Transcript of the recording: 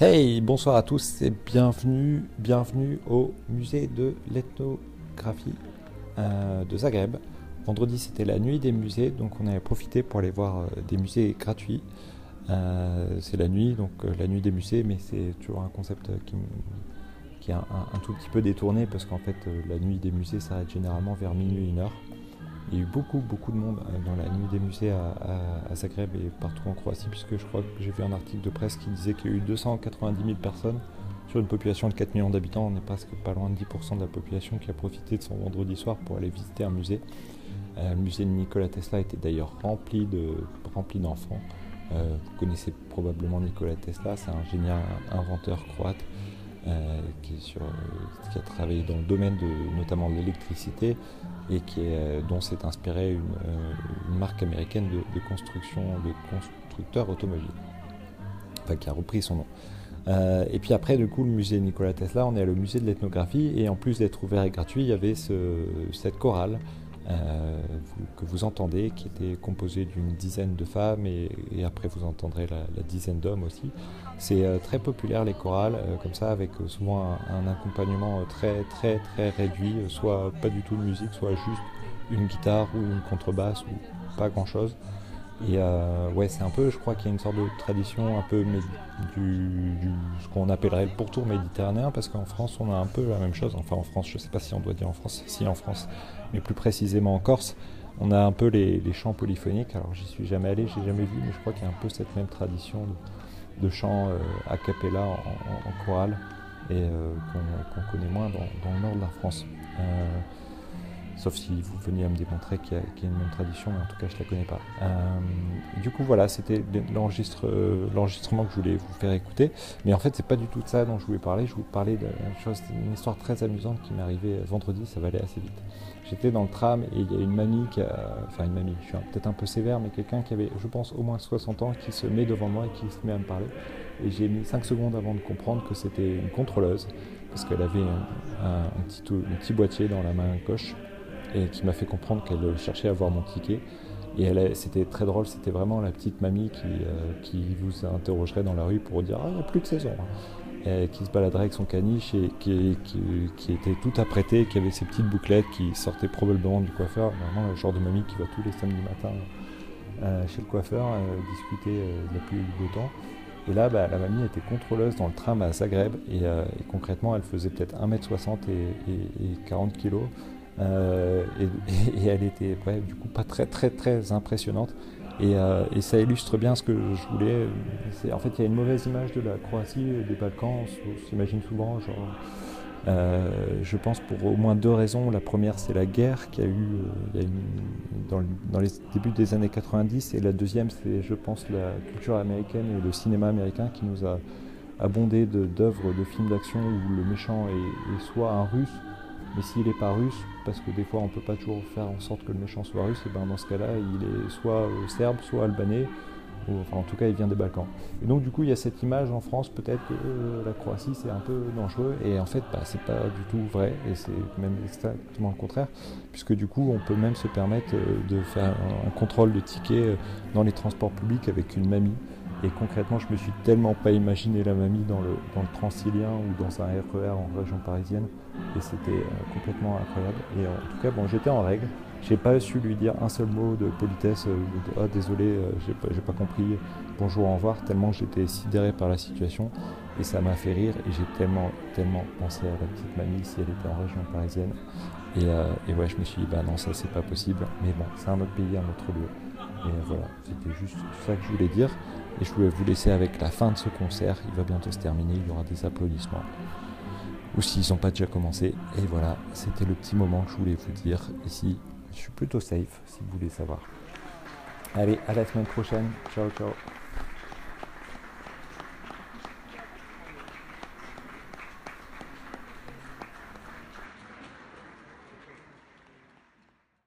Hey, bonsoir à tous et bienvenue, bienvenue au musée de l'ethnographie euh, de Zagreb. Vendredi c'était la nuit des musées, donc on avait profité pour aller voir euh, des musées gratuits. Euh, c'est la nuit, donc la nuit des musées, mais c'est toujours un concept qui, est un, tout petit peu détourné parce qu'en fait la nuit des musées s'arrête généralement vers minuit, une heure. Il y a eu beaucoup, beaucoup de monde euh, dans la nuit des musées à, Zagreb et partout en Croatie, puisque je crois que j'ai vu un article de presse qui disait qu'il y a eu 290 000 personnes sur une population de 4 millions d'habitants. On n'est presque pas loin de 10% de la population qui a profité de son vendredi soir pour aller visiter un musée. Euh, le musée de Nikola Tesla était d'ailleurs rempli d'enfants. Euh, vous connaissez probablement Nikola Tesla, c'est un génial inventeur croate euh, euh, qui, a travaillé dans le domaine de notamment de l'électricité et qui est, euh, dont s'est inspirée une, marque américaine de, construction de constructeurs automobiles, enfin qui a repris son nom. et puis après, du coup, le musée Nikola Tesla, on est le musée de l'ethnographie et en plus d'être ouvert et gratuit, il y avait ce, cette chorale euh, que vous entendez, qui était composé d'une dizaine de femmes et, après vous entendrez la, dizaine d'hommes aussi. C'est euh, très populaire les chorales, euh, comme ça, avec souvent un, accompagnement très très très réduit, soit pas du tout de musique, soit juste une guitare ou une contrebasse ou pas grand Et ouais, c'est un peu, je crois qu'il y a une sorte de tradition un peu du, ce qu'on appellerait le pourtour méditerranéen, parce qu'en France, on a un peu la même chose. Enfin, en France, je sais pas si on doit dire en France, si en France, mais plus précisément en Corse, on a un peu les, chants polyphoniques. Alors j'y suis jamais allé, j'ai jamais vu, mais je crois qu'il y a un peu cette même tradition de, chants euh, a cappella en, chorale et euh, qu'on connaît moins dans, le nord de la France. Euh, sauf si vous veniez à me démontrer qu'il y, a une même tradition, mais en tout cas je ne la connais pas. du coup voilà, c'était l'enregistrement que je voulais vous faire écouter, mais en fait c'est pas du tout de ça dont je voulais parler, je voulais parler d'une histoire très amusante qui m'est arrivée vendredi, ça va aller assez vite. J'étais dans le tram et il y a une mamie qui a, enfin une mamie, je suis peut-être un peu sévère, mais quelqu'un qui avait, je pense, au moins 60 ans, qui se met devant moi et qui se met à me parler. Et j'ai mis 5 secondes avant de comprendre que c'était une contrôleuse, parce qu'elle avait un, petit, petit, boîtier dans la main gauche, et qui m'a fait comprendre qu'elle cherchait à voir mon ticket. Et c'était très drôle, c'était vraiment la petite mamie qui, euh, qui vous interrogerait dans la rue pour dire Ah, il n'y a plus de saison. Hein qui se baladerait avec son caniche et qui, était tout apprêté, qui avait ses petites bouclettes, qui sortait probablement du coiffeur, vraiment le genre de mamie qui va tous les samedis matins euh, chez le coiffeur euh, discuter euh, de la pluie du beau temps. Et là, bah, la mamie était contrôleuse dans le tram à Zagreb et, concrètement, elle faisait peut-être 1m60 et, 40 kg. Et, elle était du coup pas très très très impressionnante. Euh, et, ça illustre bien ce que je voulais. En fait, il y a une mauvaise image de la Croatie, des Balkans, on s'imagine souvent, euh, je pense pour au moins deux raisons. La première, c'est la guerre qu'il y a eu, euh, dans, les débuts des années 90, et la deuxième, c'est, je pense, la culture américaine et le cinéma américain qui nous a abondé d'œuvres de, films d'action où le méchant est soit un russe, mais s'il n'est pas russe, parce que des fois on ne peut pas toujours faire en sorte que le méchant soit russe, ben dans ce cas-là, il est soit euh, serbe, soit albanais, ou enfin en tout cas il vient des Balkans. Et donc du coup il y a cette image en France, peut-être que euh, la Croatie c'est un peu dangereux, et en fait bah, c'est pas du tout vrai, et c'est même exactement le contraire, puisque du coup on peut même se permettre euh, de faire un contrôle de tickets dans les transports publics avec une mamie. Et concrètement, je me suis tellement pas imaginé la mamie dans le, dans le Transilien ou dans un RER e en région parisienne. Et c'était euh, complètement incroyable. Et en tout cas, bon, j'étais en règle. J'ai pas su lui dire un seul mot de politesse, euh, ah, désolé, euh, j'ai pas, pas, compris, bonjour, au revoir, tellement j'étais sidéré par la situation. Et ça m'a fait rire et j'ai tellement, tellement pensé à la petite mamie si elle était en région parisienne. Et, ouais, je me suis dit, bah non, ça c'est pas possible. Mais bon, c'est un autre pays, un autre lieu. Et voilà, c'était juste ça que je voulais dire. Et je voulais vous laisser avec la fin de ce concert. Il va bientôt se terminer, il y aura des applaudissements. Ou s'ils n'ont pas déjà commencé. Et voilà, c'était le petit moment que je voulais vous dire. Ici, je suis plutôt safe si vous voulez savoir. Allez, à la semaine prochaine. Ciao, ciao.